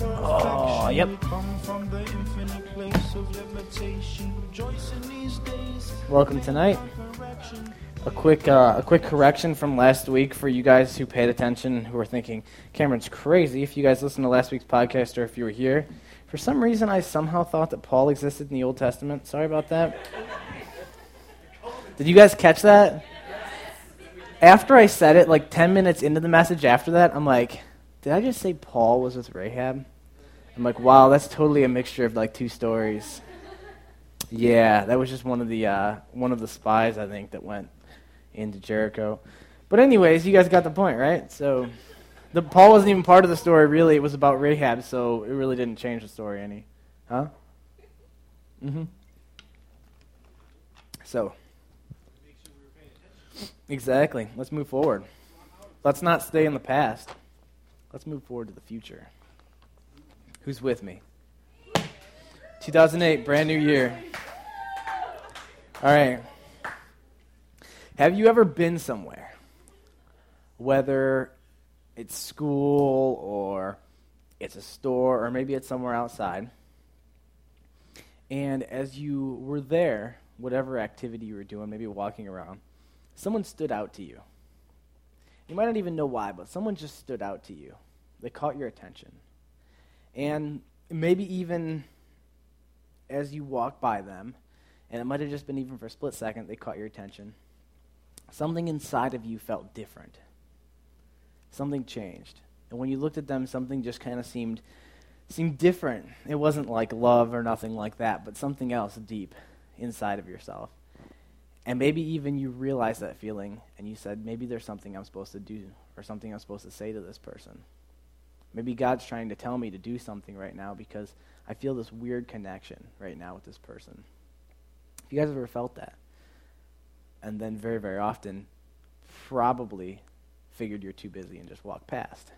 Oh, yep. Welcome tonight. A quick, uh, a quick correction from last week for you guys who paid attention, who were thinking Cameron's crazy. If you guys listened to last week's podcast or if you were here, for some reason I somehow thought that Paul existed in the Old Testament. Sorry about that. Did you guys catch that? After I said it, like 10 minutes into the message after that, I'm like, did I just say Paul was with Rahab? I'm like, wow, that's totally a mixture of like two stories. Yeah, that was just one of the uh, one of the spies I think that went into Jericho. But anyways, you guys got the point, right? So the Paul wasn't even part of the story really. It was about Rahab, so it really didn't change the story any. Huh? Mhm. So Exactly. Let's move forward. Let's not stay in the past. Let's move forward to the future. Who's with me? 2008, brand new year. All right. Have you ever been somewhere? Whether it's school or it's a store or maybe it's somewhere outside. And as you were there, whatever activity you were doing, maybe walking around, someone stood out to you. You might not even know why, but someone just stood out to you. They caught your attention. And maybe even as you walk by them, and it might have just been even for a split second, they caught your attention. Something inside of you felt different. Something changed. And when you looked at them, something just kind of seemed seemed different. It wasn't like love or nothing like that, but something else deep inside of yourself. And maybe even you realize that feeling and you said, maybe there's something I'm supposed to do or something I'm supposed to say to this person. Maybe God's trying to tell me to do something right now because I feel this weird connection right now with this person. If you guys ever felt that, and then very, very often, probably figured you're too busy and just walked past.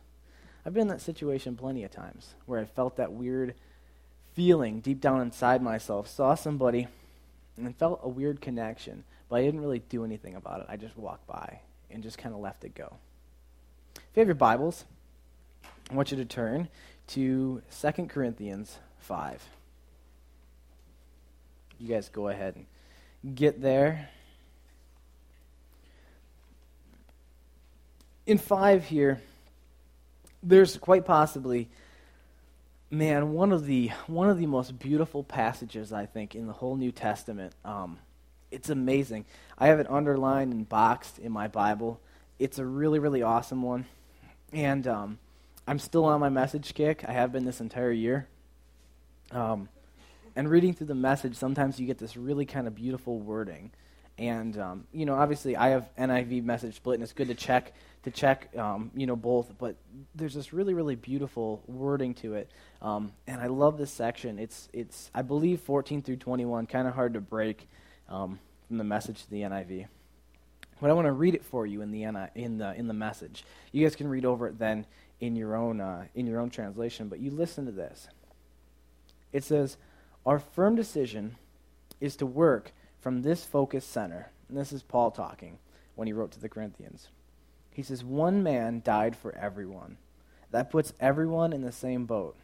I've been in that situation plenty of times where I felt that weird feeling deep down inside myself, saw somebody, and felt a weird connection, but I didn't really do anything about it. I just walked by and just kind of left it go. If you have your Bibles, I want you to turn to 2 Corinthians 5. You guys go ahead and get there. In 5 here, there's quite possibly man one of the one of the most beautiful passages i think in the whole new testament um, it's amazing. I have it underlined and boxed in my Bible. It's a really, really awesome one. And um, I'm still on my message kick. I have been this entire year. Um, and reading through the message, sometimes you get this really kind of beautiful wording. And um, you know, obviously, I have NIV message split, and it's good to check to check, um, you know, both. But there's this really, really beautiful wording to it, um, and I love this section. It's it's I believe 14 through 21, kind of hard to break um, from the message to the NIV. But I want to read it for you in the, in the, in the message. You guys can read over it then in your, own, uh, in your own translation, but you listen to this. It says, Our firm decision is to work from this focus center. And this is Paul talking when he wrote to the Corinthians. He says, One man died for everyone. That puts everyone in the same boat.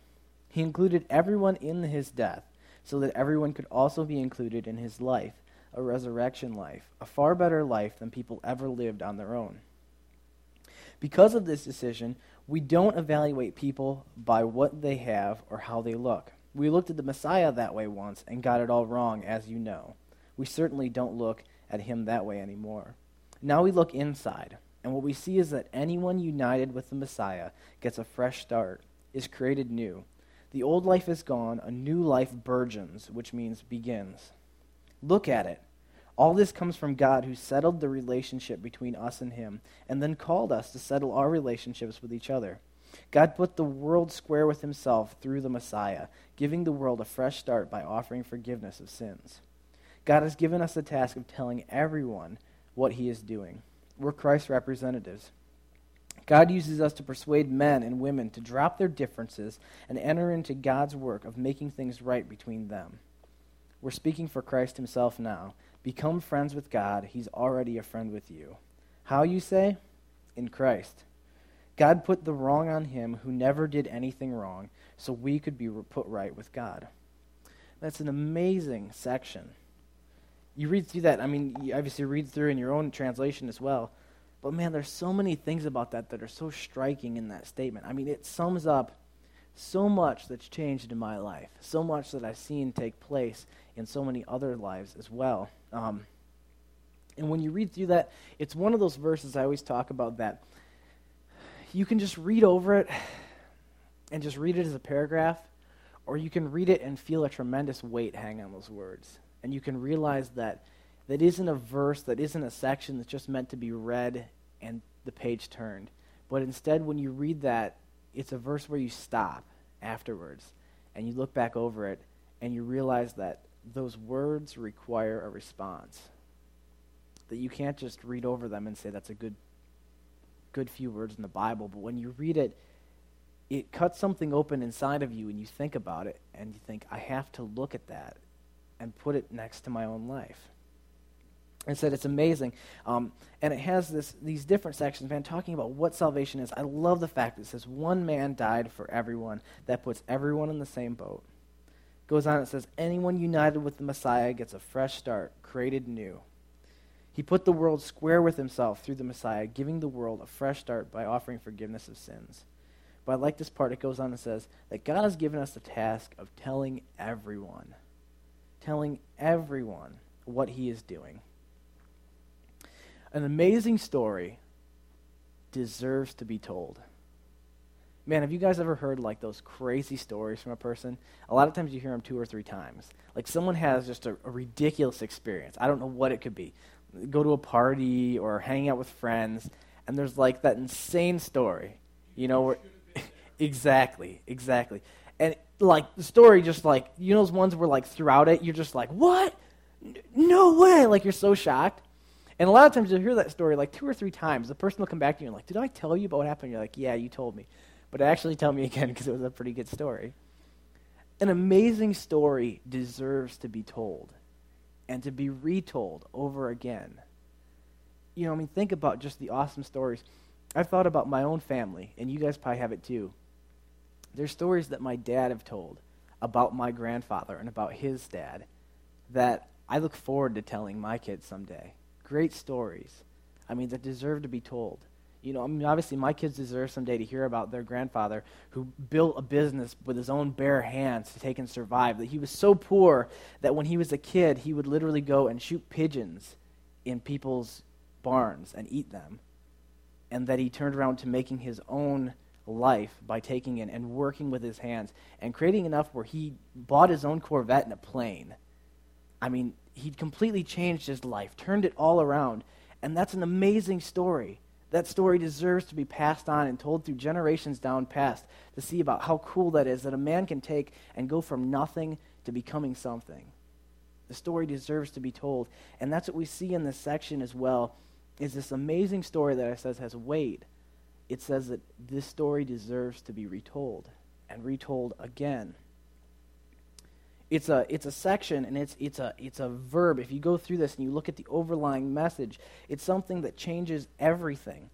He included everyone in his death so that everyone could also be included in his life a resurrection life, a far better life than people ever lived on their own. Because of this decision, we don't evaluate people by what they have or how they look. We looked at the Messiah that way once and got it all wrong, as you know. We certainly don't look at him that way anymore. Now we look inside, and what we see is that anyone united with the Messiah gets a fresh start, is created new. The old life is gone, a new life burgeons, which means begins. Look at it. All this comes from God who settled the relationship between us and Him, and then called us to settle our relationships with each other. God put the world square with Himself through the Messiah, giving the world a fresh start by offering forgiveness of sins. God has given us the task of telling everyone what He is doing. We're Christ's representatives. God uses us to persuade men and women to drop their differences and enter into God's work of making things right between them. We're speaking for Christ Himself now. Become friends with God. He's already a friend with you. How, you say? In Christ. God put the wrong on him who never did anything wrong so we could be put right with God. That's an amazing section. You read through that, I mean, you obviously read through in your own translation as well. But man, there's so many things about that that are so striking in that statement. I mean, it sums up so much that's changed in my life, so much that I've seen take place in so many other lives as well. Um, and when you read through that, it's one of those verses I always talk about that you can just read over it and just read it as a paragraph, or you can read it and feel a tremendous weight hang on those words. And you can realize that that isn't a verse, that isn't a section that's just meant to be read and the page turned. But instead, when you read that, it's a verse where you stop afterwards and you look back over it and you realize that those words require a response. That you can't just read over them and say that's a good good few words in the Bible, but when you read it, it cuts something open inside of you and you think about it and you think, I have to look at that and put it next to my own life. And said it's amazing. Um, and it has this, these different sections, man, talking about what salvation is. I love the fact that it says one man died for everyone. That puts everyone in the same boat. Goes on, it says, anyone united with the Messiah gets a fresh start, created new. He put the world square with himself through the Messiah, giving the world a fresh start by offering forgiveness of sins. But I like this part. It goes on and says that God has given us the task of telling everyone, telling everyone what he is doing. An amazing story deserves to be told. Man, have you guys ever heard like those crazy stories from a person? A lot of times you hear them two or three times. Like someone has just a, a ridiculous experience. I don't know what it could be. Go to a party or hang out with friends, and there's like that insane story, you know, where exactly, exactly, and like the story, just like you know, those ones where like throughout it, you're just like, what? No way! Like you're so shocked. And a lot of times you'll hear that story like two or three times. The person will come back to you and like, did I tell you about what happened? You're like, yeah, you told me. But actually tell me again because it was a pretty good story. An amazing story deserves to be told and to be retold over again. You know, I mean, think about just the awesome stories. I've thought about my own family, and you guys probably have it too. There's stories that my dad have told about my grandfather and about his dad that I look forward to telling my kids someday great stories. I mean, that deserve to be told. You know, I mean, obviously, my kids deserve someday to hear about their grandfather who built a business with his own bare hands to take and survive. That he was so poor that when he was a kid, he would literally go and shoot pigeons in people's barns and eat them. And that he turned around to making his own life by taking in and working with his hands and creating enough where he bought his own Corvette and a plane. I mean, he'd completely changed his life, turned it all around. And that's an amazing story. That story deserves to be passed on and told through generations down past to see about how cool that is that a man can take and go from nothing to becoming something. The story deserves to be told. And that's what we see in this section as well is this amazing story that it says has weight. It says that this story deserves to be retold and retold again it's a it's a section and it's it's a it's a verb. If you go through this and you look at the overlying message it's something that changes everything.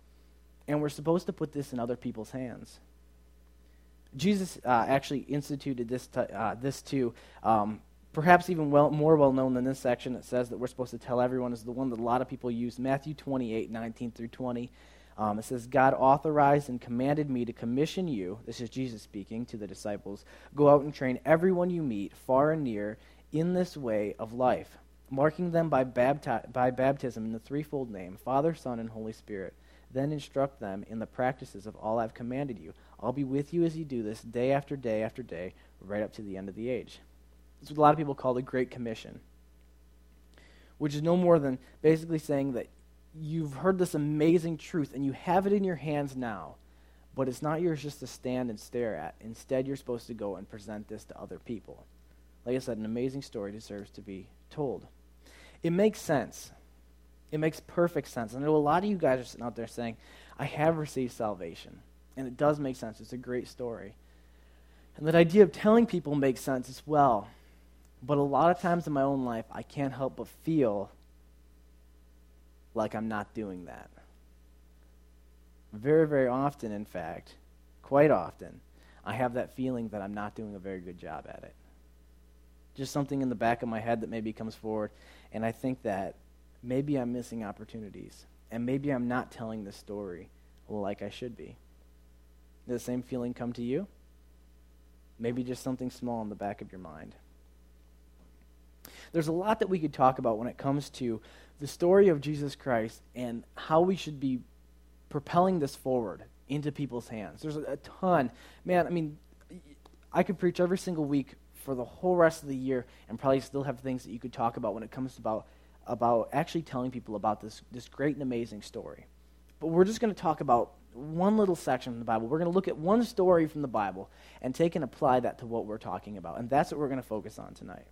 And we're supposed to put this in other people's hands. Jesus uh, actually instituted this t- uh, this too. Um, perhaps even well, more well known than this section that says that we're supposed to tell everyone is the one that a lot of people use. Matthew 28 19 through 20 um, it says, God authorized and commanded me to commission you, this is Jesus speaking to the disciples, go out and train everyone you meet, far and near, in this way of life, marking them by, bapti- by baptism in the threefold name Father, Son, and Holy Spirit. Then instruct them in the practices of all I've commanded you. I'll be with you as you do this day after day after day, right up to the end of the age. It's what a lot of people call the Great Commission, which is no more than basically saying that you've heard this amazing truth and you have it in your hands now, but it's not yours just to stand and stare at. Instead, you're supposed to go and present this to other people. Like I said, an amazing story deserves to be told. It makes sense. It makes perfect sense. I know a lot of you guys are sitting out there saying, I have received salvation. And it does make sense. It's a great story. And that idea of telling people makes sense as well. But a lot of times in my own life, I can't help but feel like I'm not doing that. very, very often, in fact, quite often, I have that feeling that I'm not doing a very good job at it. Just something in the back of my head that maybe comes forward, and I think that maybe I'm missing opportunities, and maybe I'm not telling the story like I should be. Does the same feeling come to you? Maybe just something small in the back of your mind. There's a lot that we could talk about when it comes to the story of Jesus Christ and how we should be propelling this forward into people's hands. There's a, ton. Man, I mean, I could preach every single week for the whole rest of the year and probably still have things that you could talk about when it comes about about actually telling people about this this great and amazing story. But we're just going to talk about one little section from the Bible. We're going to look at one story from the Bible and take and apply that to what we're talking about. And that's what we're going to focus on tonight.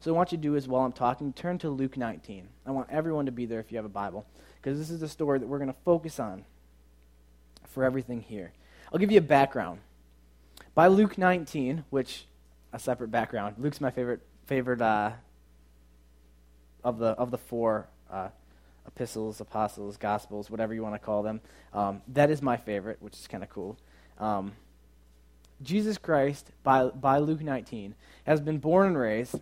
So, what I want you to do is while I'm talking, turn to Luke 19. I want everyone to be there if you have a Bible, because this is the story that we're going to focus on for everything here. I'll give you a background. By Luke 19, which a separate background. Luke's my favorite favorite uh, of the of the four uh, epistles, apostles, gospels, whatever you want to call them. Um, that is my favorite, which is kind of cool. Um, Jesus Christ, by by Luke 19, has been born and raised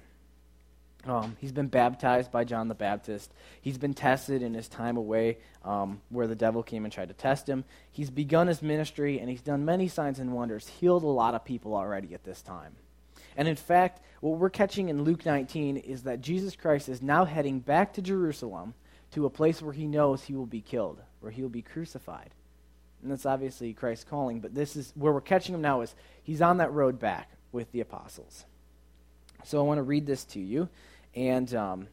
um, he's been baptized by John the Baptist. He's been tested in his time away um, where the devil came and tried to test him. He's begun his ministry and he's done many signs and wonders, healed a lot of people already at this time. And in fact, what we're catching in Luke 19 is that Jesus Christ is now heading back to Jerusalem to a place where he knows he will be killed, where he will be crucified. And that's obviously Christ's calling, but this is where we're catching him now is he's on that road back with the apostles. So I want to read this to you. And um,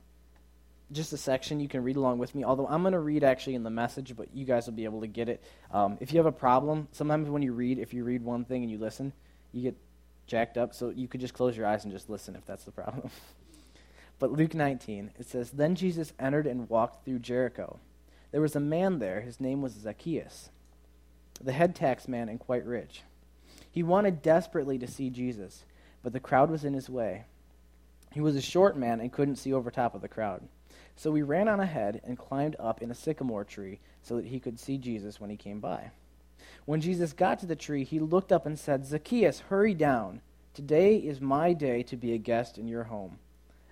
just a section you can read along with me. Although I'm going to read actually in the message, but you guys will be able to get it. Um, if you have a problem, sometimes when you read, if you read one thing and you listen, you get jacked up. So you could just close your eyes and just listen if that's the problem. but Luke 19, it says, Then Jesus entered and walked through Jericho. There was a man there, his name was Zacchaeus, the head tax man and quite rich. He wanted desperately to see Jesus, but the crowd was in his way. He was a short man and couldn't see over top of the crowd. So he ran on ahead and climbed up in a sycamore tree so that he could see Jesus when he came by. When Jesus got to the tree, he looked up and said, Zacchaeus, hurry down. Today is my day to be a guest in your home.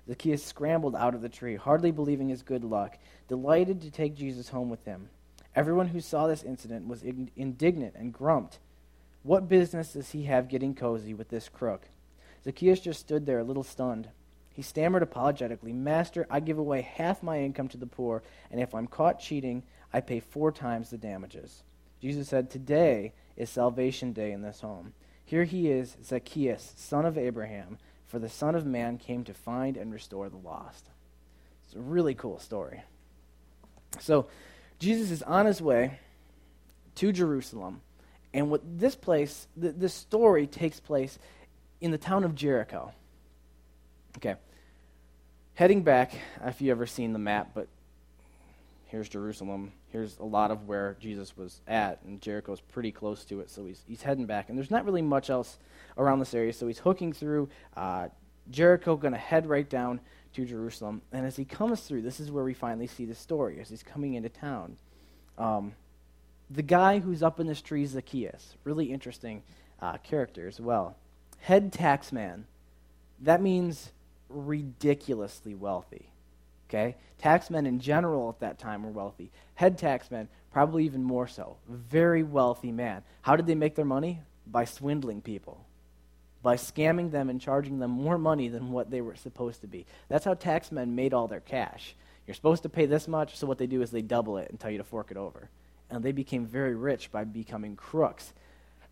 Zacchaeus scrambled out of the tree, hardly believing his good luck, delighted to take Jesus home with him. Everyone who saw this incident was indignant and grumped. What business does he have getting cozy with this crook? Zacchaeus just stood there, a little stunned. He stammered apologetically, Master, I give away half my income to the poor, and if I'm caught cheating, I pay four times the damages. Jesus said, Today is salvation day in this home. Here he is, Zacchaeus, son of Abraham, for the Son of Man came to find and restore the lost. It's a really cool story. So, Jesus is on his way to Jerusalem, and what this place, th- this story takes place in the town of Jericho. Okay. Heading back, if you ever seen the map, but here's Jerusalem. Here's a lot of where Jesus was at, and Jericho's pretty close to it, so he's, he's heading back. And there's not really much else around this area, so he's hooking through uh, Jericho, going to head right down to Jerusalem. And as he comes through, this is where we finally see the story, as he's coming into town. Um, the guy who's up in this tree, is Zacchaeus, really interesting uh, character as well. Head taxman. That means ridiculously wealthy. Okay? Taxmen in general at that time were wealthy. Head taxmen, probably even more so. Very wealthy man. How did they make their money? By swindling people, by scamming them and charging them more money than what they were supposed to be. That's how taxmen made all their cash. You're supposed to pay this much, so what they do is they double it and tell you to fork it over. And they became very rich by becoming crooks.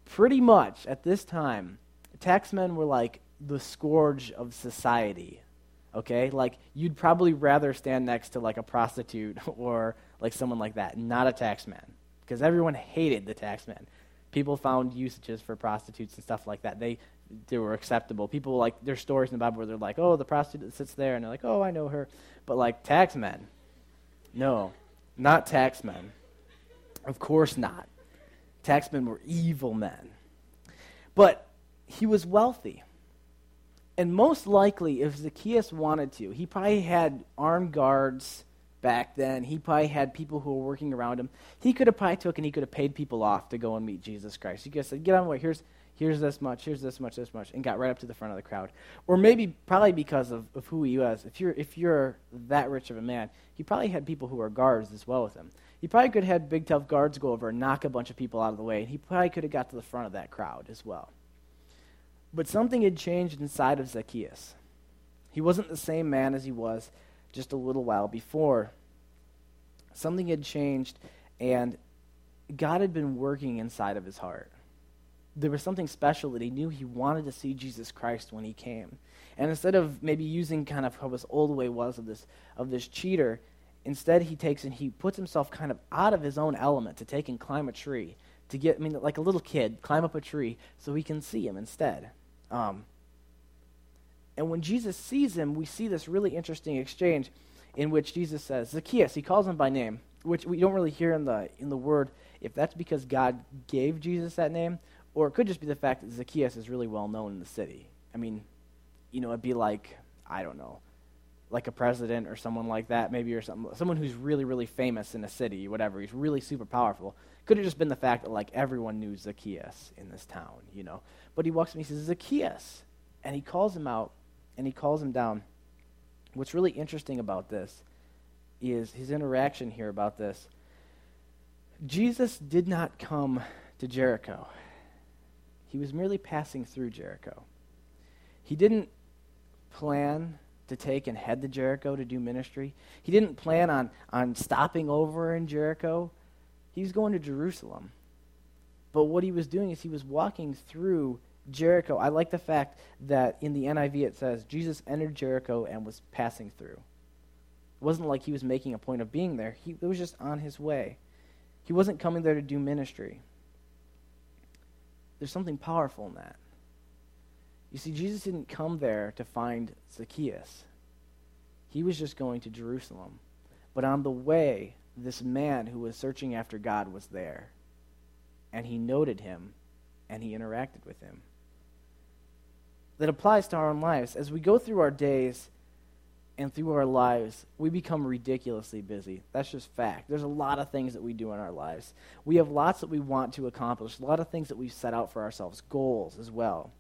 Pretty much at this time, taxmen were like the scourge of society. Okay? Like, you'd probably rather stand next to like a prostitute or like someone like that, not a taxman. Because everyone hated the taxman. People found usages for prostitutes and stuff like that. They they were acceptable. People like there's stories in the Bible where they're like, oh, the prostitute sits there, and they're like, oh, I know her. But like taxmen, no, not taxmen. Of course not. Taxmen were evil men. But he was wealthy. And most likely, if Zacchaeus wanted to, he probably had armed guards back then. He probably had people who were working around him. He could have probably took and he could have paid people off to go and meet Jesus Christ. He could have said, "Get on the way. Here's here's this much. Here's this much. This much," and got right up to the front of the crowd. Or maybe probably because of, of who he was. If you're if you're that rich of a man, he probably had people who were guards as well with him. He probably could have had big tough guards go over and knock a bunch of people out of the way, and he probably could have got to the front of that crowd as well. But something had changed inside of Zacchaeus. He wasn't the same man as he was just a little while before. Something had changed, and God had been working inside of his heart. There was something special that he knew he wanted to see Jesus Christ when he came. And instead of maybe using kind of how his old way was of this, of this cheater, instead he takes and he puts himself kind of out of his own element to take and climb a tree. To get, I mean, like a little kid, climb up a tree so he can see him instead. Um, and when Jesus sees him, we see this really interesting exchange in which Jesus says, Zacchaeus, he calls him by name, which we don't really hear in the, in the word if that's because God gave Jesus that name, or it could just be the fact that Zacchaeus is really well known in the city. I mean, you know, it'd be like, I don't know, like a president or someone like that, maybe, or something, someone who's really, really famous in a city, whatever. He's really super powerful. Could have just been the fact that, like, everyone knew Zacchaeus in this town, you know. But he walks up and he says, Zacchaeus. And he calls him out and he calls him down. What's really interesting about this is his interaction here about this. Jesus did not come to Jericho, he was merely passing through Jericho. He didn't plan to take and head to Jericho to do ministry. He didn't plan on, on stopping over in Jericho. He was going to Jerusalem. But what he was doing is he was walking through Jericho. I like the fact that in the NIV it says Jesus entered Jericho and was passing through. It wasn't like he was making a point of being there, he was just on his way. He wasn't coming there to do ministry. There's something powerful in that. You see, Jesus didn't come there to find Zacchaeus, he was just going to Jerusalem. But on the way, this man who was searching after God was there. And he noted him and he interacted with him that applies to our own lives. As we go through our days and through our lives, we become ridiculously busy. That's just fact. There's a lot of things that we do in our lives. We have lots that we want to accomplish, a lot of things that we've set out for ourselves, goals as well.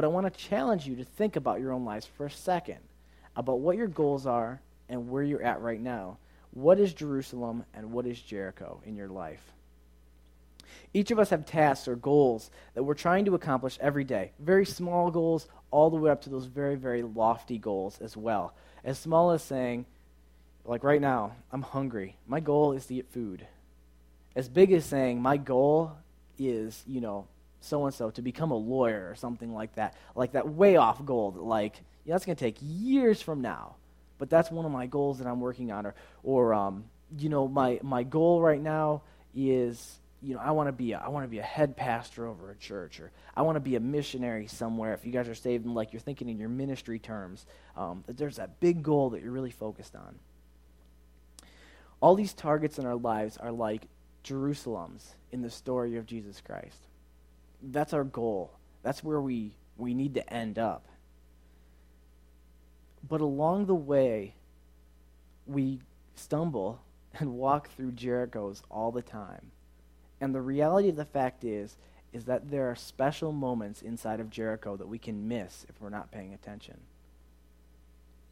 But I want to challenge you to think about your own lives for a second, about what your goals are and where you're at right now. What is Jerusalem and what is Jericho in your life? Each of us have tasks or goals that we're trying to accomplish every day. Very small goals, all the way up to those very, very lofty goals as well. As small as saying, like right now, I'm hungry. My goal is to get food. As big as saying, my goal is, you know, so and so to become a lawyer or something like that. Like that way off goal that, like, yeah, that's going to take years from now. But that's one of my goals that I'm working on. Or, or um, you know, my, my goal right now is you know, I want to be a, I want to be a head pastor over a church, or I want to be a missionary somewhere. If you guys are saved and like you're thinking in your ministry terms, um, that there's that big goal that you're really focused on. All these targets in our lives are like Jerusalems in the story of Jesus Christ. That's our goal. That's where we we need to end up. But along the way, we stumble and walk through Jericho's all the time and the reality of the fact is, is that there are special moments inside of Jericho that we can miss if we're not paying attention.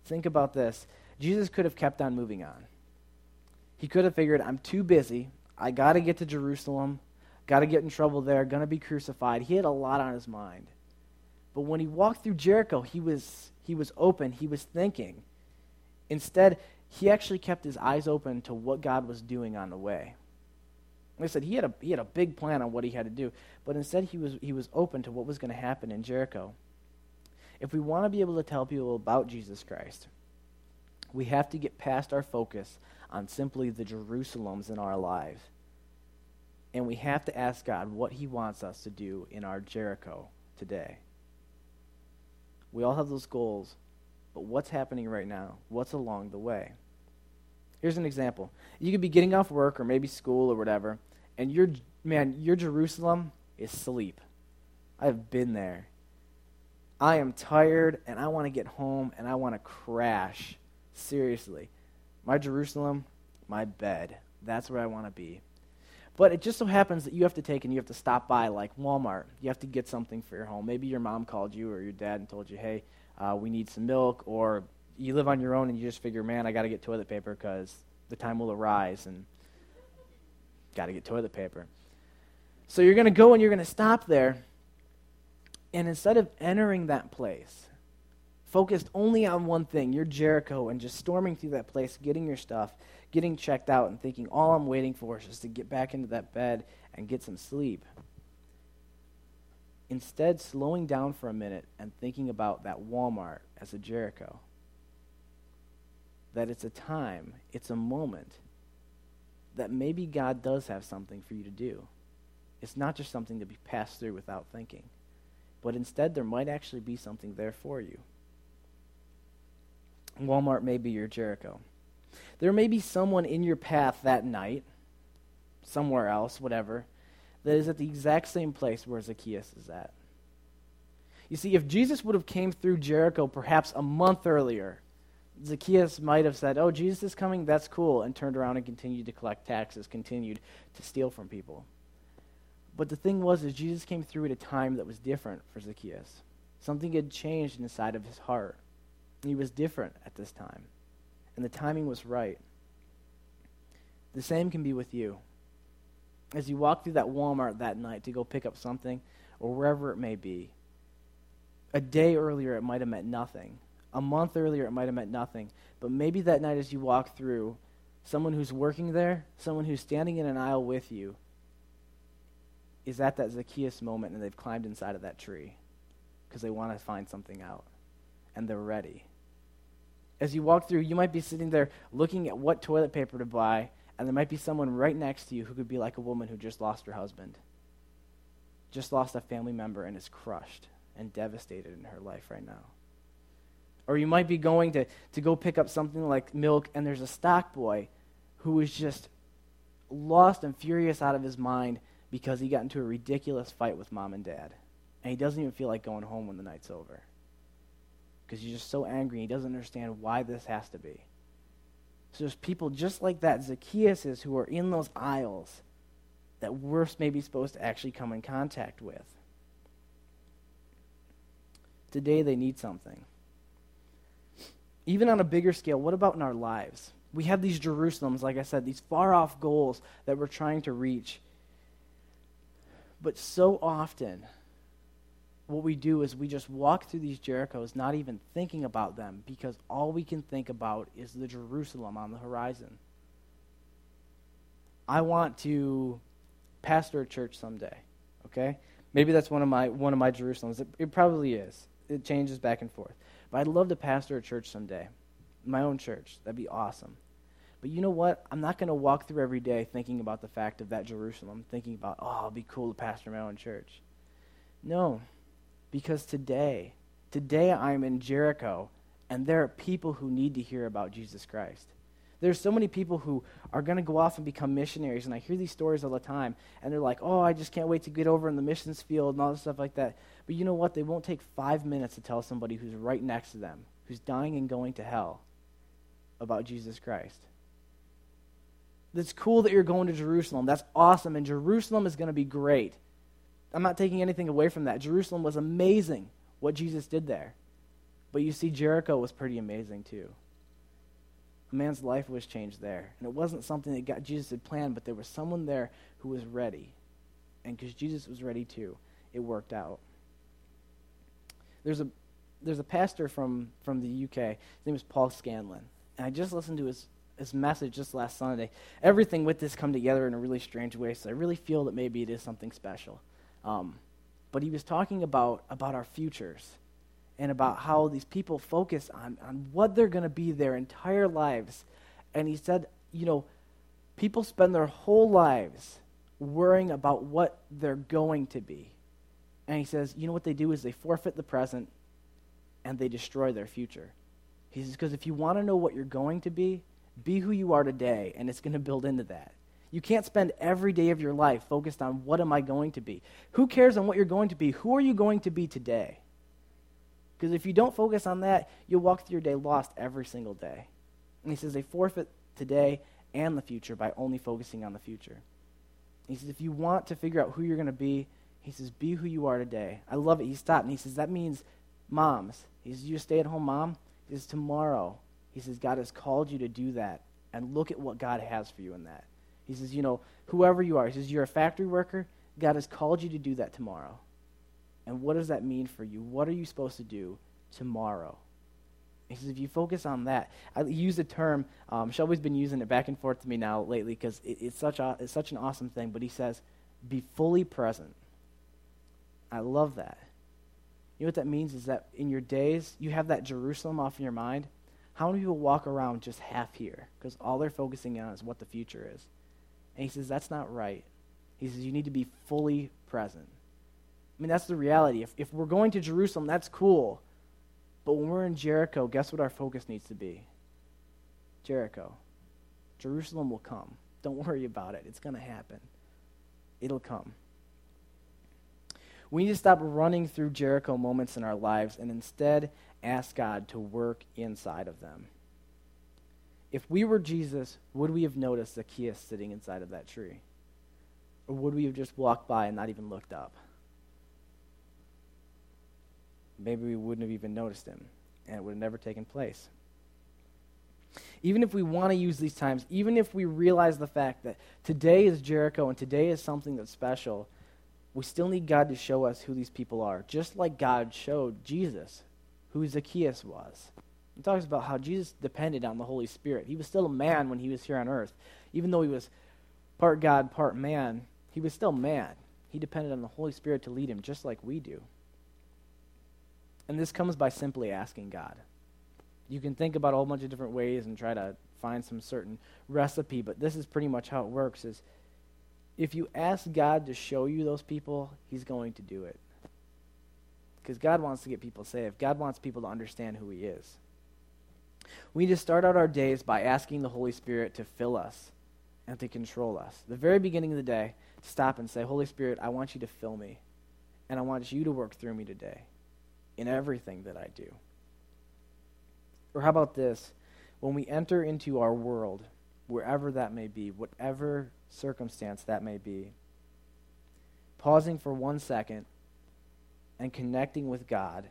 Think about this. Jesus could have kept on moving on. He could have figured, I'm too busy. I got to get to Jerusalem. Got to get in trouble there. Going to be crucified. He had a lot on his mind. But when he walked through Jericho, he was, he was open. He was thinking. Instead, he actually kept his eyes open to what God was doing on the way. Like I said, he had a he had a big plan on what he had to do, but instead he was he was open to what was going to happen in Jericho. If we want to be able to tell people about Jesus Christ, we have to get past our focus on simply the Jerusalems in our lives. And we have to ask God what he wants us to do in our Jericho today. We all have those goals, but what's happening right now? What's along the way? Here's an example. You could be getting off work or maybe school or whatever, and your man, your Jerusalem is sleep. I've been there. I am tired and I want to get home and I want to crash. Seriously. My Jerusalem, my bed. That's where I want to be. But it just so happens that you have to take and you have to stop by, like Walmart. You have to get something for your home. Maybe your mom called you or your dad and told you, hey, uh, we need some milk. Or you live on your own and you just figure, man, I got to get toilet paper because the time will arise and got to get toilet paper. So you're going to go and you're going to stop there. And instead of entering that place, focused only on one thing, you're Jericho, and just storming through that place, getting your stuff, getting checked out and thinking all I'm waiting for is just to get back into that bed and get some sleep. Instead, slowing down for a minute and thinking about that Walmart as a Jericho. That it's a time, it's a moment that maybe God does have something for you to do. It's not just something to be passed through without thinking, but instead, there might actually be something there for you. Walmart may be your Jericho. There may be someone in your path that night, somewhere else, whatever, that is at the exact same place where Zacchaeus is at. You see, if Jesus would have came through Jericho perhaps a month earlier, Zacchaeus might have said, Oh, Jesus is coming, that's cool, and turned around and continued to collect taxes, continued to steal from people. But the thing was, is Jesus came through at a time that was different for Zacchaeus. Something had changed inside of his heart. He was different at this time and the timing was right. The same can be with you. As you walk through that Walmart that night to go pick up something, or wherever it may be, a day earlier it might have meant nothing. A month earlier it might have meant nothing. But maybe that night as you walk through, someone who's working there, someone who's standing in an aisle with you, is at that Zacchaeus moment and they've climbed inside of that tree because they want to find something out and they're ready as you walk through, you might be sitting there looking at what toilet paper to buy, and there might be someone right next to you who could be like a woman who just lost her husband, just lost a family member, and is crushed and devastated in her life right now. Or you might be going to, to go pick up something like milk, and there's a stock boy who is just lost and furious out of his mind because he got into a ridiculous fight with mom and dad. And he doesn't even feel like going home when the night's over because he's just so angry. He doesn't understand why this has to be. So there's people just like that, Zacchaeus is, who are in those aisles that we're maybe supposed to actually come in contact with. Today they need something. Even on a bigger scale, what about in our lives? We have these Jerusalems, like I said, these far off goals that we're trying to reach. But so often, what we do is we just walk through these Jerichos not even thinking about them because all we can think about is the Jerusalem on the horizon. I want to pastor a church someday, okay? Maybe that's one of my one of my Jerusalems. It, it probably is. It changes back and forth. But I'd love to pastor a church someday. My own church. That'd be awesome. But you know what? I'm not going to walk through every day thinking about the fact of that Jerusalem, thinking about, oh, it'd be cool to pastor my own church. No, because today, today I'm in Jericho, and there are people who need to hear about Jesus Christ. There's so many people who are going to go off and become missionaries, and I hear these stories all the time, and they're like, oh, I just can't wait to get over in the missions field and all this stuff like that. But you know what? They won't take five minutes to tell somebody who's right next to them, who's dying and going to hell, about Jesus Christ. It's cool that you're going to Jerusalem. That's awesome, and Jerusalem is going to be great. I'm not taking anything away from that. Jerusalem was amazing, what Jesus did there. But you see, Jericho was pretty amazing too. A man's life was changed there. And it wasn't something that God, Jesus had planned, but there was someone there who was ready. And because Jesus was ready too, it worked out. There's a, there's a pastor from, from the UK. His name is Paul Scanlon. And I just listened to his, his message just last Sunday. Everything with this come together in a really strange way, so I really feel that maybe it is something special. Um, but he was talking about, about our futures and about how these people focus on, on what they're going to be their entire lives. And he said, you know, people spend their whole lives worrying about what they're going to be. And he says, you know what they do is they forfeit the present and they destroy their future. He says, because if you want to know what you're going to be, be who you are today, and it's going to build into that. You can't spend every day of your life focused on what am I going to be. Who cares on what you're going to be? Who are you going to be today? Because if you don't focus on that, you'll walk through your day lost every single day. And he says they forfeit today and the future by only focusing on the future. He says, if you want to figure out who you're going to be, he says, be who you are today. I love it. He stopped and he says, that means moms. He says, you're a stay at home mom. He says, tomorrow. He says, God has called you to do that. And look at what God has for you in that. He says, you know, whoever you are, he says, you're a factory worker. God has called you to do that tomorrow. And what does that mean for you? What are you supposed to do tomorrow? He says, if you focus on that, I use the term, um, Shelby's been using it back and forth to me now lately because it, it's, such it's such an awesome thing, but he says, be fully present. I love that. You know what that means is that in your days, you have that Jerusalem off in your mind. How many people walk around just half here because all they're focusing on is what the future is? And he says, that's not right. He says, you need to be fully present. I mean, that's the reality. If, if we're going to Jerusalem, that's cool. But when we're in Jericho, guess what our focus needs to be? Jericho. Jerusalem will come. Don't worry about it. It's going to happen. It'll come. We need to stop running through Jericho moments in our lives and instead ask God to work inside of them. If we were Jesus, would we have noticed Zacchaeus sitting inside of that tree? Or would we have just walked by and not even looked up? maybe we wouldn't have even noticed him, and it would have never taken place. Even if we want to use these times, even if we realize the fact that today is Jericho and today is something that's special, we still need God to show us who these people are, just like God showed Jesus who Zacchaeus was. He talks about how Jesus depended on the Holy Spirit. He was still a man when he was here on earth. Even though he was part God, part man, he was still man. He depended on the Holy Spirit to lead him, just like we do. And this comes by simply asking God. You can think about a whole bunch of different ways and try to find some certain recipe, but this is pretty much how it works is if you ask God to show you those people, he's going to do it. Because God wants to get people saved. God wants people to understand who he is. We need to start out our days by asking the Holy Spirit to fill us and to control us. The very beginning of the day, stop and say, Holy Spirit, I want you to fill me. And I want you to work through me today in everything that I do. Or how about this? When we enter into our world, wherever that may be, whatever circumstance that may be, pausing for one second and connecting with God,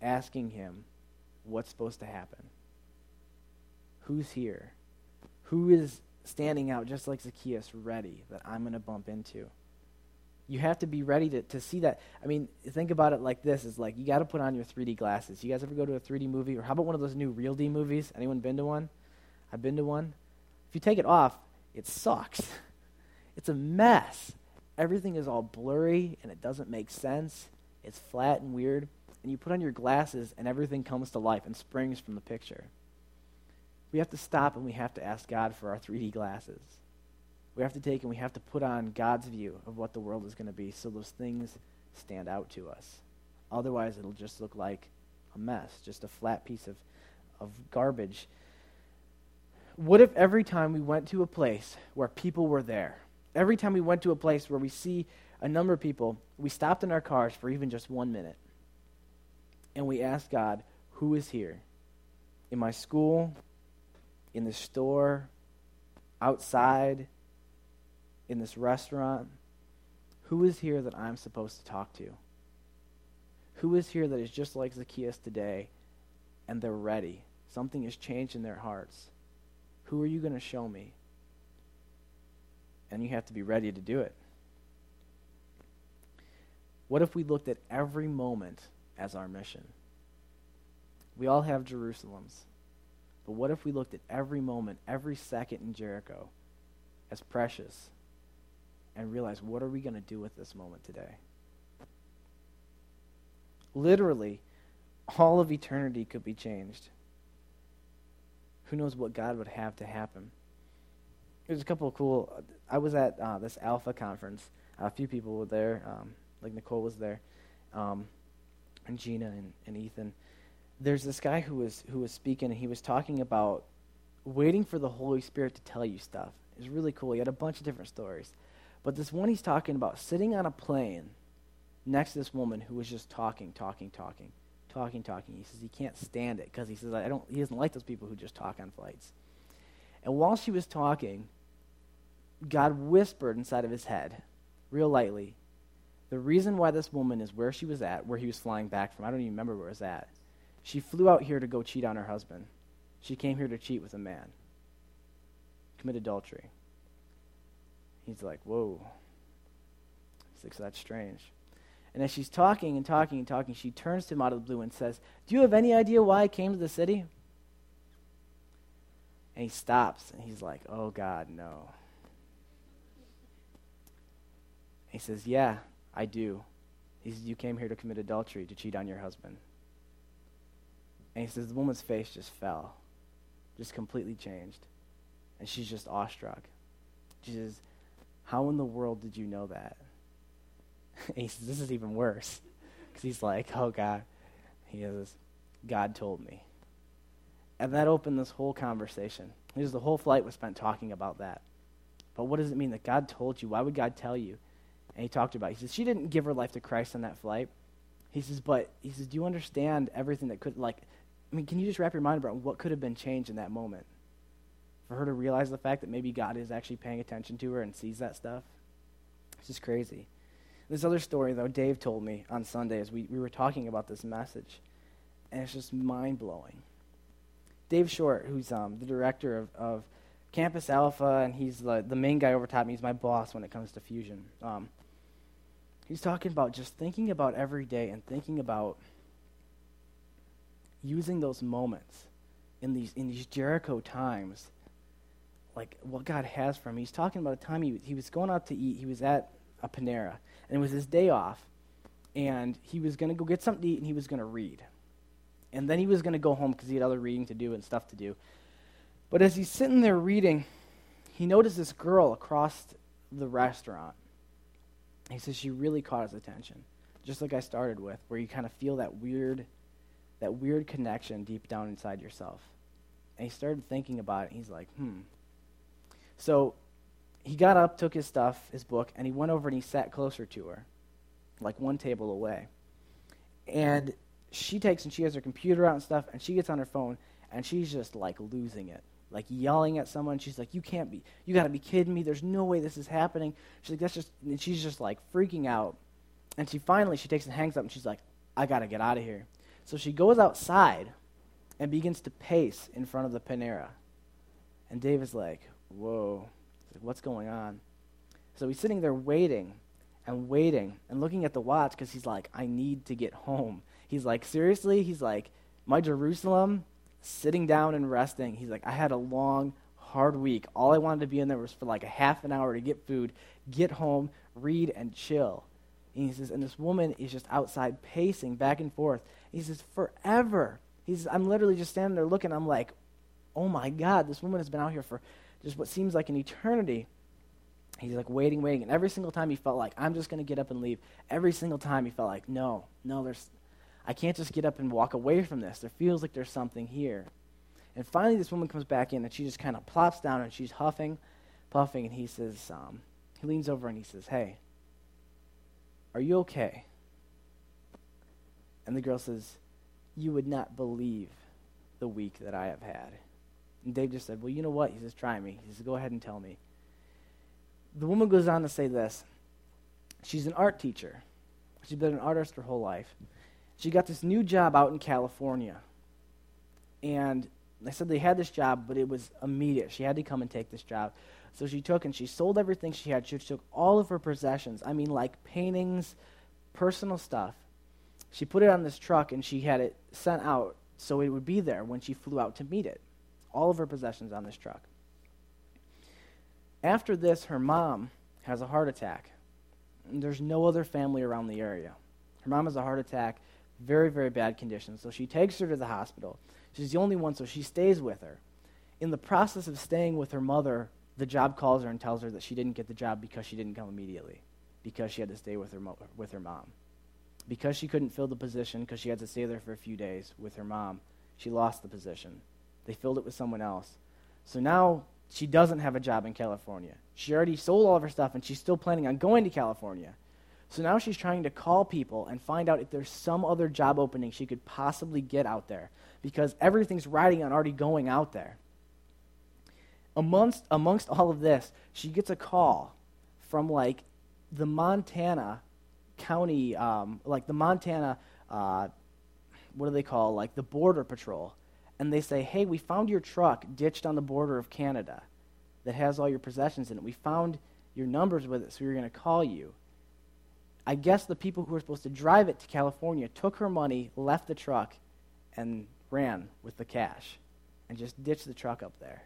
asking Him what's supposed to happen. Who's here? Who is standing out just like Zacchaeus, ready that I'm going to bump into? you have to be ready to, to see that. I mean, think about it like this: is like you got to put on your 3D glasses. You guys ever go to a 3D movie, or how about one of those new Real D movies? Anyone been to one? I've been to one. If you take it off, it sucks. it's a mess. Everything is all blurry and it doesn't make sense. It's flat and weird. And you put on your glasses and everything comes to life and springs from the picture. We have to stop and we have to ask God for our 3D glasses we have to take and we have to put on God's view of what the world is going to be so those things stand out to us. Otherwise, it'll just look like a mess, just a flat piece of, of garbage. What if every time we went to a place where people were there, every time we went to a place where we see a number of people, we stopped in our cars for even just one minute and we asked God, Who is here? In my school, in the store, outside, in this restaurant, who is here that I'm supposed to talk to? Who is here that is just like Zacchaeus today and they're ready? Something has changed in their hearts. Who are you going to show me? And you have to be ready to do it. What if we looked at every moment as our mission? We all have Jerusalems. But what if we looked at every moment, every second in Jericho as precious and realize what are we going to do with this moment today? Literally, all of eternity could be changed. Who knows what God would have to happen? There's a couple of cool. I was at uh, this Alpha conference. a few people were there, um, like Nicole was there, um, and Gina and, and Ethan. There's this guy who was who was speaking, and he was talking about waiting for the Holy Spirit to tell you stuff. It's really cool. He had a bunch of different stories. But this one he's talking about, sitting on a plane next to this woman who was just talking, talking, talking, talking, talking. He says he can't stand it because he says I don't. He doesn't like those people who just talk on flights. And while she was talking, God whispered inside of his head, real lightly, the reason why this woman is where she was at, where he was flying back from, I don't even remember where it was at. She flew out here to go cheat on her husband. She came here to cheat with a man, commit adultery. He's like, whoa. He's like, that's strange. And as she's talking and talking and talking, she turns to him out of the blue and says, Do you have any idea why I came to the city? And he stops and he's like, Oh, God, no. He says, Yeah, I do. He says, You came here to commit adultery, to cheat on your husband. And he says, The woman's face just fell, just completely changed. And she's just awestruck. She says, How in the world did you know that? And he says, This is even worse. Because he's like, Oh, God. He says, God told me. And that opened this whole conversation. Because the whole flight was spent talking about that. But what does it mean that God told you? Why would God tell you? And he talked about it. He says, She didn't give her life to Christ on that flight. He says, But, he says, Do you understand everything that could, like, I mean, can you just wrap your mind around what could have been changed in that moment? For her to realize the fact that maybe God is actually paying attention to her and sees that stuff? It's just crazy. This other story, though, Dave told me on Sunday as we, we were talking about this message, and it's just mind blowing. Dave Short, who's um, the director of, of Campus Alpha, and he's the, the main guy over top me. He's my boss when it comes to Fusion. Um, he's talking about just thinking about every day and thinking about using those moments in these in these Jericho times, like what God has for him. He's talking about a time he he was going out to eat. He was at a Panera, and it was his day off, and he was going to go get something to eat, and he was going to read, and then he was going to go home because he had other reading to do and stuff to do. But as he's sitting there reading, he noticed this girl across the restaurant. He says she really caught his attention, just like I started with, where you kind of feel that weird that weird connection deep down inside yourself. And he started thinking about it. he's like, hmm. So he got up, took his stuff, his book, and he went over and he sat closer to her, like one table away. And she takes and she has her computer out and stuff, and she gets on her phone, and she's just like losing it, like yelling at someone. She's like, "You can't be! You got to be kidding me! There's no way this is happening." She's like, "That's just," and she's just like freaking out. And she finally she takes and hangs up, and she's like, "I got to get out of here." So she goes outside and begins to pace in front of the Panera. And Dave is like, whoa, like, what's going on? So he's sitting there waiting and waiting and looking at the watch because he's like, I need to get home. He's like, seriously? He's like, my Jerusalem, sitting down and resting. He's like, I had a long, hard week. All I wanted to be in there was for like a half an hour to get food, get home, read, and chill. And he says, and this woman is just outside pacing back and forth. He says, forever. He says, I'm literally just standing there looking. I'm like, oh my God, this woman has been out here for just what seems like an eternity. He's like waiting, waiting. And every single time he felt like, I'm just going to get up and leave. Every single time he felt like, no, no, there's, I can't just get up and walk away from this. There feels like there's something here. And finally, this woman comes back in and she just kind of plops down and she's huffing, puffing. And he says, um, he leans over and he says, Hey, are you okay? And the girl says, You would not believe the week that I have had. And Dave just said, Well, you know what? He says, Try me. He says, Go ahead and tell me. The woman goes on to say this She's an art teacher. She's been an artist her whole life. She got this new job out in California. And they said they had this job, but it was immediate. She had to come and take this job. So she took and she sold everything she had. She took all of her possessions. I mean, like paintings, personal stuff. She put it on this truck and she had it sent out so it would be there when she flew out to meet it. All of her possessions on this truck. After this, her mom has a heart attack. There's no other family around the area. Her mom has a heart attack, very, very bad condition. So she takes her to the hospital. She's the only one, so she stays with her. In the process of staying with her mother, the job calls her and tells her that she didn't get the job because she didn't come immediately, because she had to stay with her, mo- with her mom. Because she couldn't fill the position, because she had to stay there for a few days with her mom, she lost the position. They filled it with someone else. So now she doesn't have a job in California. She already sold all of her stuff, and she's still planning on going to California. So now she's trying to call people and find out if there's some other job opening she could possibly get out there because everything's riding on already going out there. amongst, amongst all of this, she gets a call from like the Montana county, um, like the Montana, uh, what do they call, like the border patrol. And they say, hey, we found your truck ditched on the border of Canada that has all your possessions in it. We found your numbers with it, so we were going to call you. I guess the people who were supposed to drive it to California took her money, left the truck, and ran with the cash and just ditched the truck up there.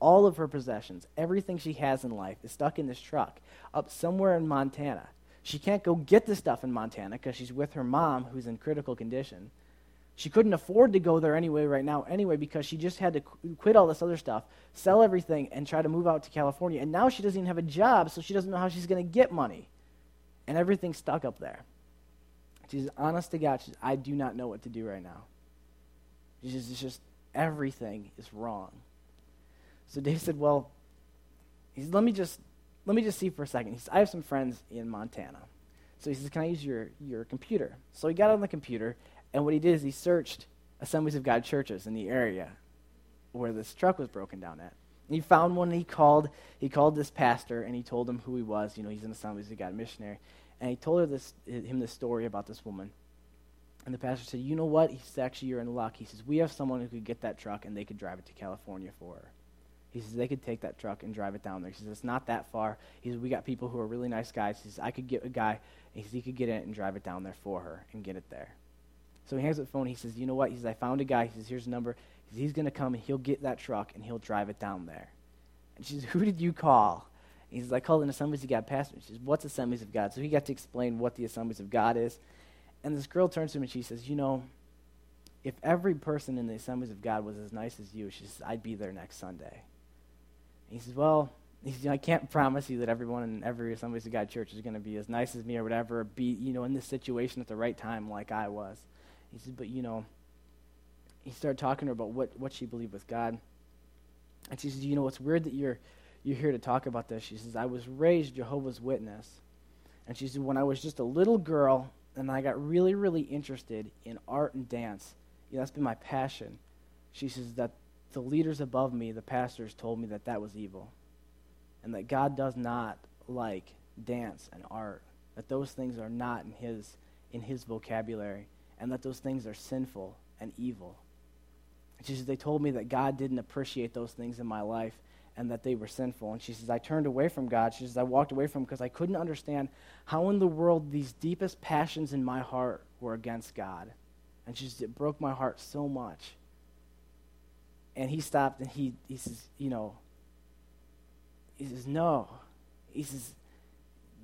All of her possessions, everything she has in life, is stuck in this truck up somewhere in Montana. She can't go get the stuff in Montana because she's with her mom, who's in critical condition. She couldn't afford to go there anyway right now anyway because she just had to quit all this other stuff, sell everything, and try to move out to California. And now she doesn't even have a job, so she doesn't know how she's going to get money and everything's stuck up there. She's honest to God, says, I do not know what to do right now. She's it's just everything is wrong. So Dave said, Well, he said, let me just let me just see for a second. He says, I have some friends in Montana. So he says, Can I use your, your computer? So he got on the computer, and what he did is he searched Assemblies of God churches in the area where this truck was broken down at. And he found one and he called he called this pastor and he told him who he was. You know, he's an Assemblies of God missionary and he told her this, him this story about this woman. And the pastor said, You know what? He says, Actually, you're in luck. He says, We have someone who could get that truck and they could drive it to California for her. He says, They could take that truck and drive it down there. He says, It's not that far. He says, We got people who are really nice guys. He says, I could get a guy. He says, He could get it and drive it down there for her and get it there. So he hangs up the phone. He says, You know what? He says, I found a guy. He says, Here's a number. He says, He's going to come and he'll get that truck and he'll drive it down there. And she says, Who did you call? He says, I called an Assemblies of God pastor. She says, What's Assemblies of God? So he got to explain what the Assemblies of God is. And this girl turns to him and she says, You know, if every person in the Assemblies of God was as nice as you, she says, I'd be there next Sunday. He says, Well, he says, I can't promise you that everyone in every Assemblies of God church is going to be as nice as me or whatever, be, you know, in this situation at the right time like I was. He says, But, you know, he started talking to her about what, what she believed with God. And she says, You know, it's weird that you're you're here to talk about this. She says, I was raised Jehovah's Witness. And she said, when I was just a little girl and I got really, really interested in art and dance, you know, that's been my passion. She says that the leaders above me, the pastors, told me that that was evil. And that God does not like dance and art. That those things are not in his, in his vocabulary. And that those things are sinful and evil. She says, they told me that God didn't appreciate those things in my life and that they were sinful. And she says, I turned away from God. She says, I walked away from him because I couldn't understand how in the world these deepest passions in my heart were against God. And she says, it broke my heart so much. And he stopped and he, he says, you know, he says, no. He says,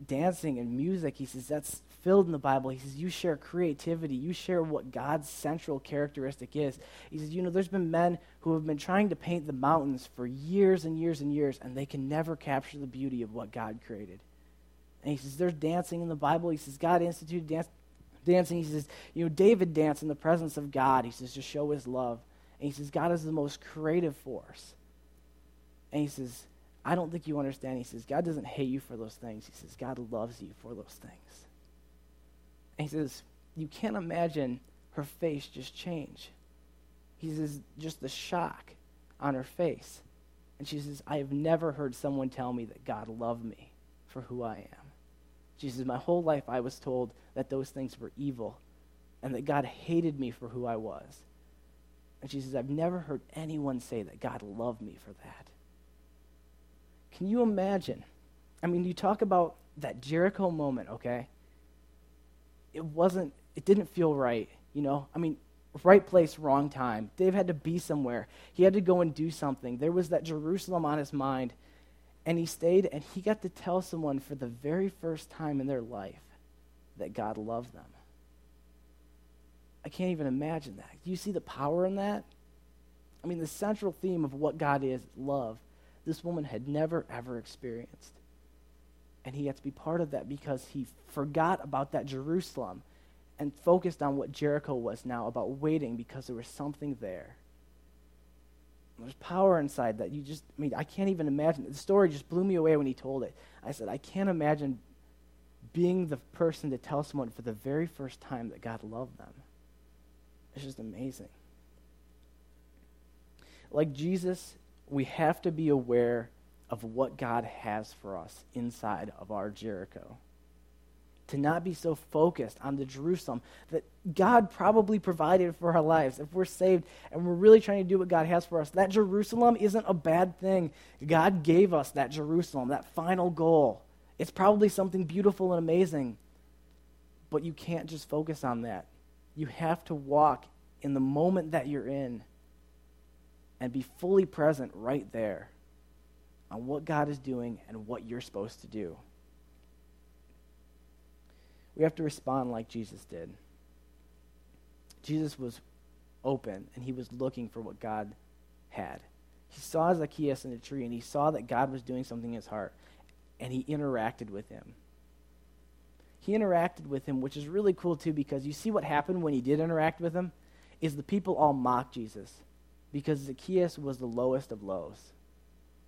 dancing and music, he says, that's filled in the Bible. He says, You share creativity. You share what God's central characteristic is. He says, You know, there's been men who have been trying to paint the mountains for years and years and years, and they can never capture the beauty of what God created. And he says, There's dancing in the Bible. He says, God instituted dance, dancing. He says, You know, David danced in the presence of God. He says, To show his love. And he says, God is the most creative force. And he says, I don't think you understand. He says, God doesn't hate you for those things. He says, God loves you for those things. And he says, You can't imagine her face just change. He says, Just the shock on her face. And she says, I have never heard someone tell me that God loved me for who I am. She says, My whole life I was told that those things were evil and that God hated me for who I was. And she says, I've never heard anyone say that God loved me for that. Can you imagine? I mean, you talk about that Jericho moment, okay? it wasn't, it didn't feel right, you know? I mean, right place, wrong time. Dave had to be somewhere. He had to go and do something. There was that Jerusalem on his mind. And he stayed and he got to tell someone for the very first time in their life that God loved them. I can't even imagine that. Do you see the power in that? I mean, the central theme of what God is love. This woman had never, ever experienced. And he had to be part of that because he forgot about that Jerusalem and focused on what Jericho was now about waiting because there was something there. There's power inside that you just, I mean, I can't even imagine. The story just blew me away when he told it. I said, I can't imagine being the person to tell someone for the very first time that God loved them. It's just amazing. Like Jesus we have to be aware of what God has for us inside of our Jericho. To not be so focused on the Jerusalem that God probably provided for our lives. If we're saved and we're really trying to do what God has for us, that Jerusalem isn't a bad thing. God gave us that Jerusalem, that final goal. It's probably something beautiful and amazing. But you can't just focus on that. You have to walk in the moment that you're in and be fully present right there on what God is doing and what you're supposed to do. We have to respond like Jesus did. Jesus was open and he was looking for what God had. He saw Zacchaeus in a tree and he saw that God was doing something in his heart and he interacted with him. He interacted with him, which is really cool too because you see what happened when he did interact with him is the people all mocked Jesus because Zacchaeus was the lowest of lows.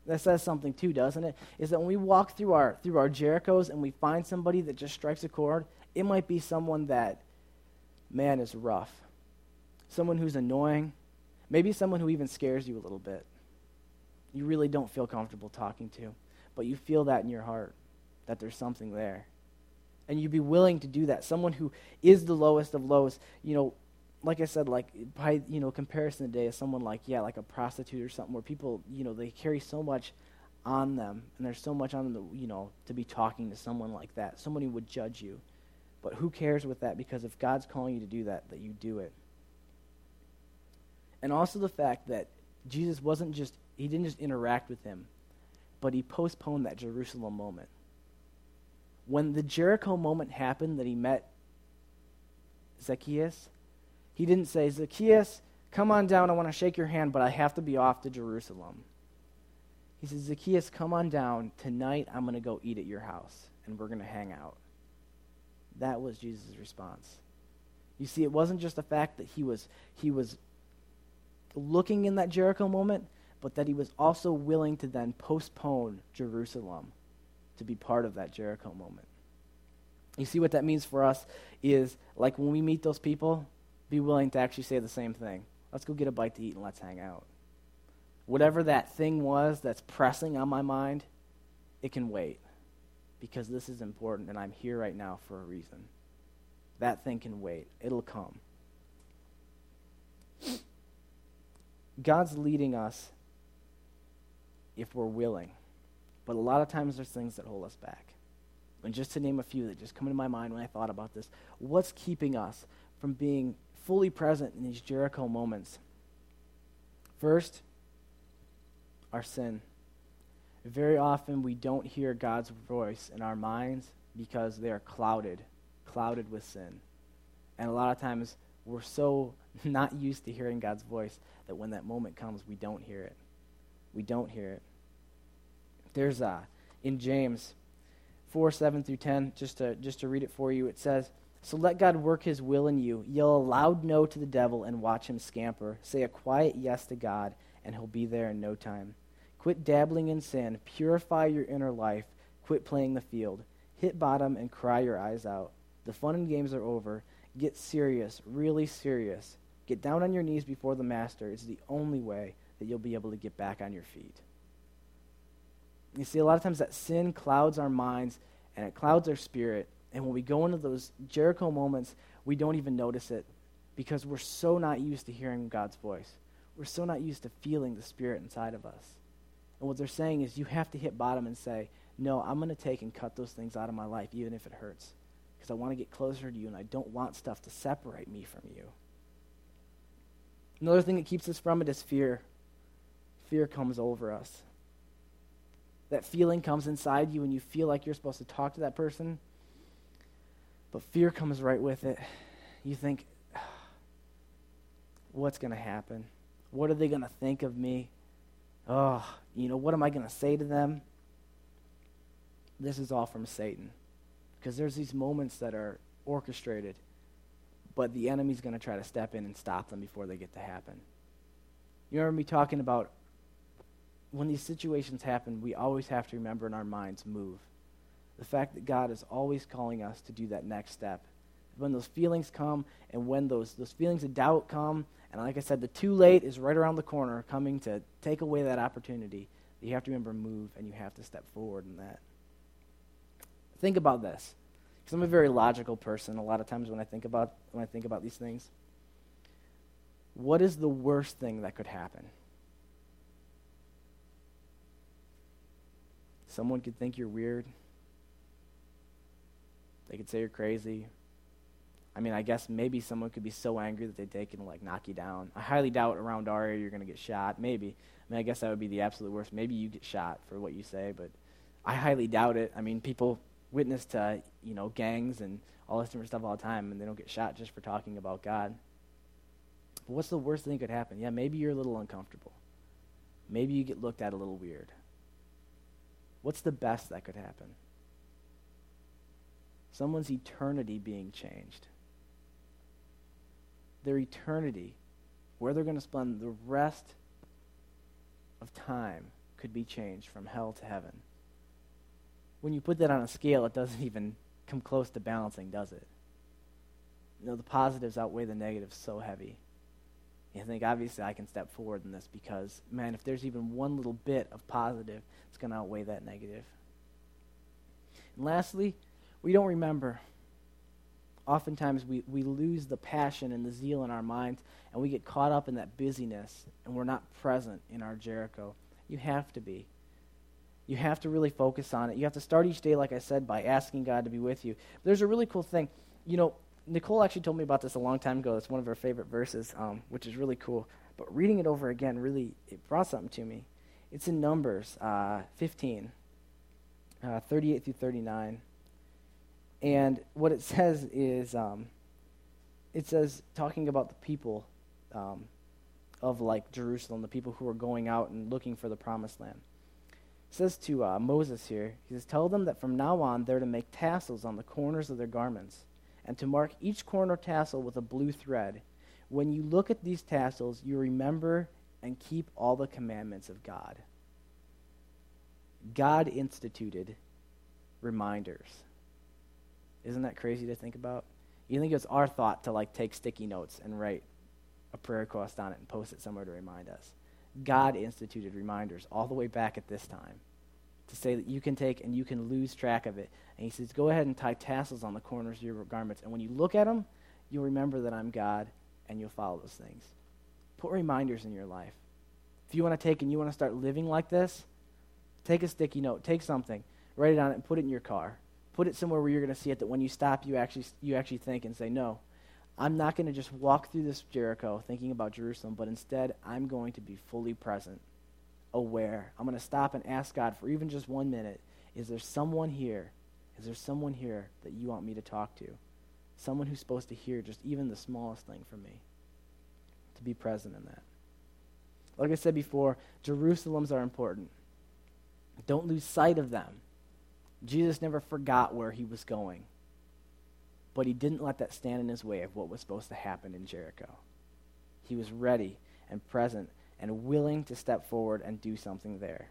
That says something too, doesn't it? Is that when we walk through our through our Jerichos and we find somebody that just strikes a chord, it might be someone that man is rough. Someone who's annoying, maybe someone who even scares you a little bit. You really don't feel comfortable talking to, but you feel that in your heart that there's something there. And you'd be willing to do that. Someone who is the lowest of lows, you know, like I said, like by you know comparison today, is someone like yeah, like a prostitute or something, where people you know they carry so much on them, and there's so much on them, you know, to be talking to someone like that. Somebody would judge you, but who cares with that? Because if God's calling you to do that, that you do it. And also the fact that Jesus wasn't just he didn't just interact with him, but he postponed that Jerusalem moment. When the Jericho moment happened that he met Zacchaeus, he didn't say, Zacchaeus, come on down. I want to shake your hand, but I have to be off to Jerusalem. He says, Zacchaeus, come on down. Tonight I'm going to go eat at your house, and we're going to hang out. That was Jesus' response. You see, it wasn't just the fact that he was, he was looking in that Jericho moment, but that he was also willing to then postpone Jerusalem to be part of that Jericho moment. You see, what that means for us is like when we meet those people, be willing to actually say the same thing. Let's go get a bite to eat and let's hang out. Whatever that thing was that's pressing on my mind, it can wait because this is important and I'm here right now for a reason. That thing can wait, it'll come. God's leading us if we're willing. But a lot of times there's things that hold us back. And just to name a few that just come into my mind when I thought about this, what's keeping us from being fully present in these Jericho moments. First, our sin. Very often we don't hear God's voice in our minds because they are clouded, clouded with sin. And a lot of times we're so not used to hearing God's voice that when that moment comes, we don't hear it. We don't hear it. There's a, in James 4 7 through 10, just to, just to read it for you, it says, so let God work his will in you. Yell a loud no to the devil and watch him scamper. Say a quiet yes to God, and he'll be there in no time. Quit dabbling in sin. Purify your inner life. Quit playing the field. Hit bottom and cry your eyes out. The fun and games are over. Get serious, really serious. Get down on your knees before the Master. It's the only way that you'll be able to get back on your feet. You see, a lot of times that sin clouds our minds and it clouds our spirit and when we go into those Jericho moments, we don't even notice it because we're so not used to hearing God's voice. We're so not used to feeling the Spirit inside of us. And what they're saying is you have to hit bottom and say, No, I'm going to take and cut those things out of my life, even if it hurts. Because I want to get closer to you and I don't want stuff to separate me from you. Another thing that keeps us from it is fear. Fear comes over us. That feeling comes inside you and you feel like you're supposed to talk to that person but fear comes right with it. You think, what's going to happen? What are they going to think of me? Oh, you know, what am I going to say to them? This is all from Satan. Because there's these moments that are orchestrated, but the enemy's going to try to step in and stop them before they get to happen. You remember me talking about when these situations happen, we always have to remember in our minds move. The fact that God is always calling us to do that next step, when those feelings come and when those, those feelings of doubt come, and like I said, the too late is right around the corner coming to take away that opportunity, you have to remember move and you have to step forward in that. Think about this. Because I'm a very logical person a lot of times when I think about when I think about these things. What is the worst thing that could happen? Someone could think you're weird. They could say you're crazy. I mean, I guess maybe someone could be so angry that they take and like knock you down. I highly doubt around our area you're going to get shot. Maybe. I mean, I guess that would be the absolute worst. Maybe you get shot for what you say, but I highly doubt it. I mean, people witness to you know gangs and all this different stuff all the time, and they don't get shot just for talking about God. But what's the worst thing that could happen? Yeah, maybe you're a little uncomfortable. Maybe you get looked at a little weird. What's the best that could happen? Someone's eternity being changed. Their eternity, where they're going to spend the rest of time, could be changed from hell to heaven. When you put that on a scale, it doesn't even come close to balancing, does it? You know, the positives outweigh the negatives so heavy. I think obviously I can step forward in this because, man, if there's even one little bit of positive, it's going to outweigh that negative. And lastly, we don't remember. Oftentimes we, we lose the passion and the zeal in our minds, and we get caught up in that busyness, and we're not present in our Jericho. You have to be. You have to really focus on it. You have to start each day, like I said, by asking God to be with you. But there's a really cool thing. You know, Nicole actually told me about this a long time ago. It's one of her favorite verses, um, which is really cool. But reading it over again really it brought something to me. It's in Numbers uh, 15, uh, 38 through 39. And what it says is, um, it says, talking about the people um, of like Jerusalem, the people who are going out and looking for the promised land. It says to uh, Moses here, he says, Tell them that from now on they're to make tassels on the corners of their garments and to mark each corner tassel with a blue thread. When you look at these tassels, you remember and keep all the commandments of God. God instituted reminders. Isn't that crazy to think about? You think it's our thought to like take sticky notes and write a prayer request on it and post it somewhere to remind us. God instituted reminders all the way back at this time to say that you can take and you can lose track of it. And he says, Go ahead and tie tassels on the corners of your garments. And when you look at them, you'll remember that I'm God and you'll follow those things. Put reminders in your life. If you want to take and you want to start living like this, take a sticky note, take something, write it on it, and put it in your car. Put it somewhere where you're going to see it that when you stop, you actually, you actually think and say, No, I'm not going to just walk through this Jericho thinking about Jerusalem, but instead, I'm going to be fully present aware. I'm going to stop and ask God for even just one minute is there someone here? Is there someone here that you want me to talk to? Someone who's supposed to hear just even the smallest thing from me. To be present in that. Like I said before, Jerusalems are important. Don't lose sight of them. Jesus never forgot where he was going, but he didn't let that stand in his way of what was supposed to happen in Jericho. He was ready and present and willing to step forward and do something there.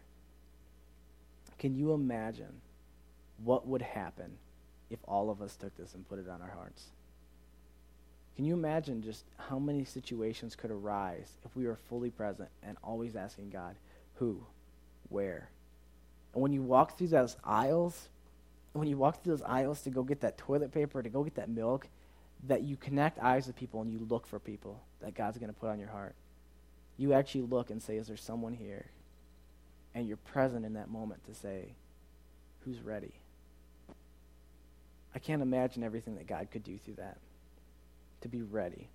Can you imagine what would happen if all of us took this and put it on our hearts? Can you imagine just how many situations could arise if we were fully present and always asking God, who, where? And when you walk through those aisles, when you walk through those aisles to go get that toilet paper, to go get that milk, that you connect eyes with people and you look for people that God's going to put on your heart you actually look and say, Is there someone here? And you're present in that moment to say, Who's ready? I can't imagine everything that God could do through that. To be ready.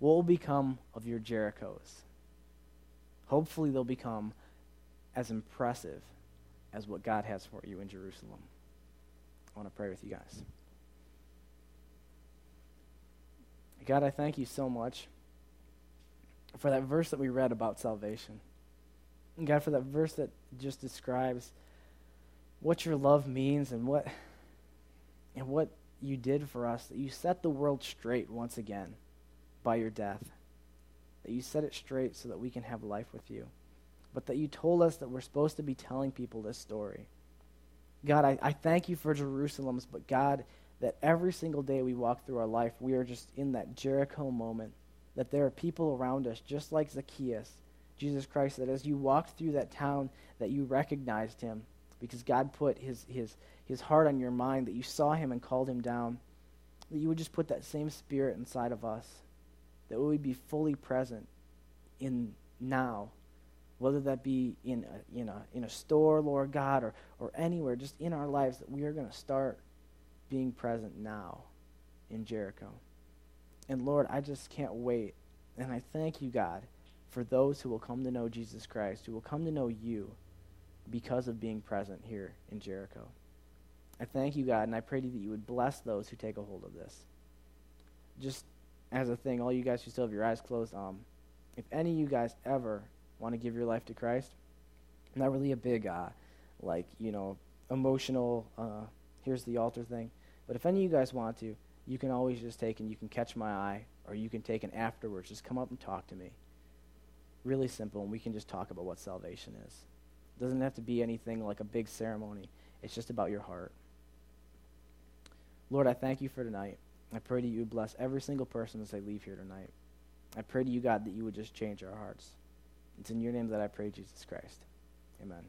What will become of your Jerichos? Hopefully, they'll become as impressive as what God has for you in Jerusalem. I want to pray with you guys. God, I thank you so much for that verse that we read about salvation. And God, for that verse that just describes what your love means and what and what you did for us, that you set the world straight once again by your death. That you set it straight so that we can have life with you. But that you told us that we're supposed to be telling people this story. God, I, I thank you for Jerusalem's, but God, that every single day we walk through our life, we are just in that Jericho moment, that there are people around us, just like Zacchaeus, Jesus Christ, that as you walked through that town, that you recognized him because God put his, his, his heart on your mind, that you saw him and called him down, that you would just put that same spirit inside of us, that we would be fully present in now, whether that be in a, in a, in a store, Lord God, or, or anywhere, just in our lives, that we are going to start being present now in Jericho. And Lord, I just can't wait. And I thank you, God, for those who will come to know Jesus Christ, who will come to know you because of being present here in Jericho. I thank you, God, and I pray to you that you would bless those who take a hold of this. Just as a thing, all you guys who still have your eyes closed, um, if any of you guys ever want to give your life to Christ, not really a big, uh, like, you know, emotional, uh, here's the altar thing, but if any of you guys want to, you can always just take and you can catch my eye, or you can take and afterwards just come up and talk to me. Really simple, and we can just talk about what salvation is. It doesn't have to be anything like a big ceremony. It's just about your heart. Lord, I thank you for tonight. I pray that you bless every single person as they leave here tonight. I pray to you, God, that you would just change our hearts. It's in your name that I pray, Jesus Christ. Amen.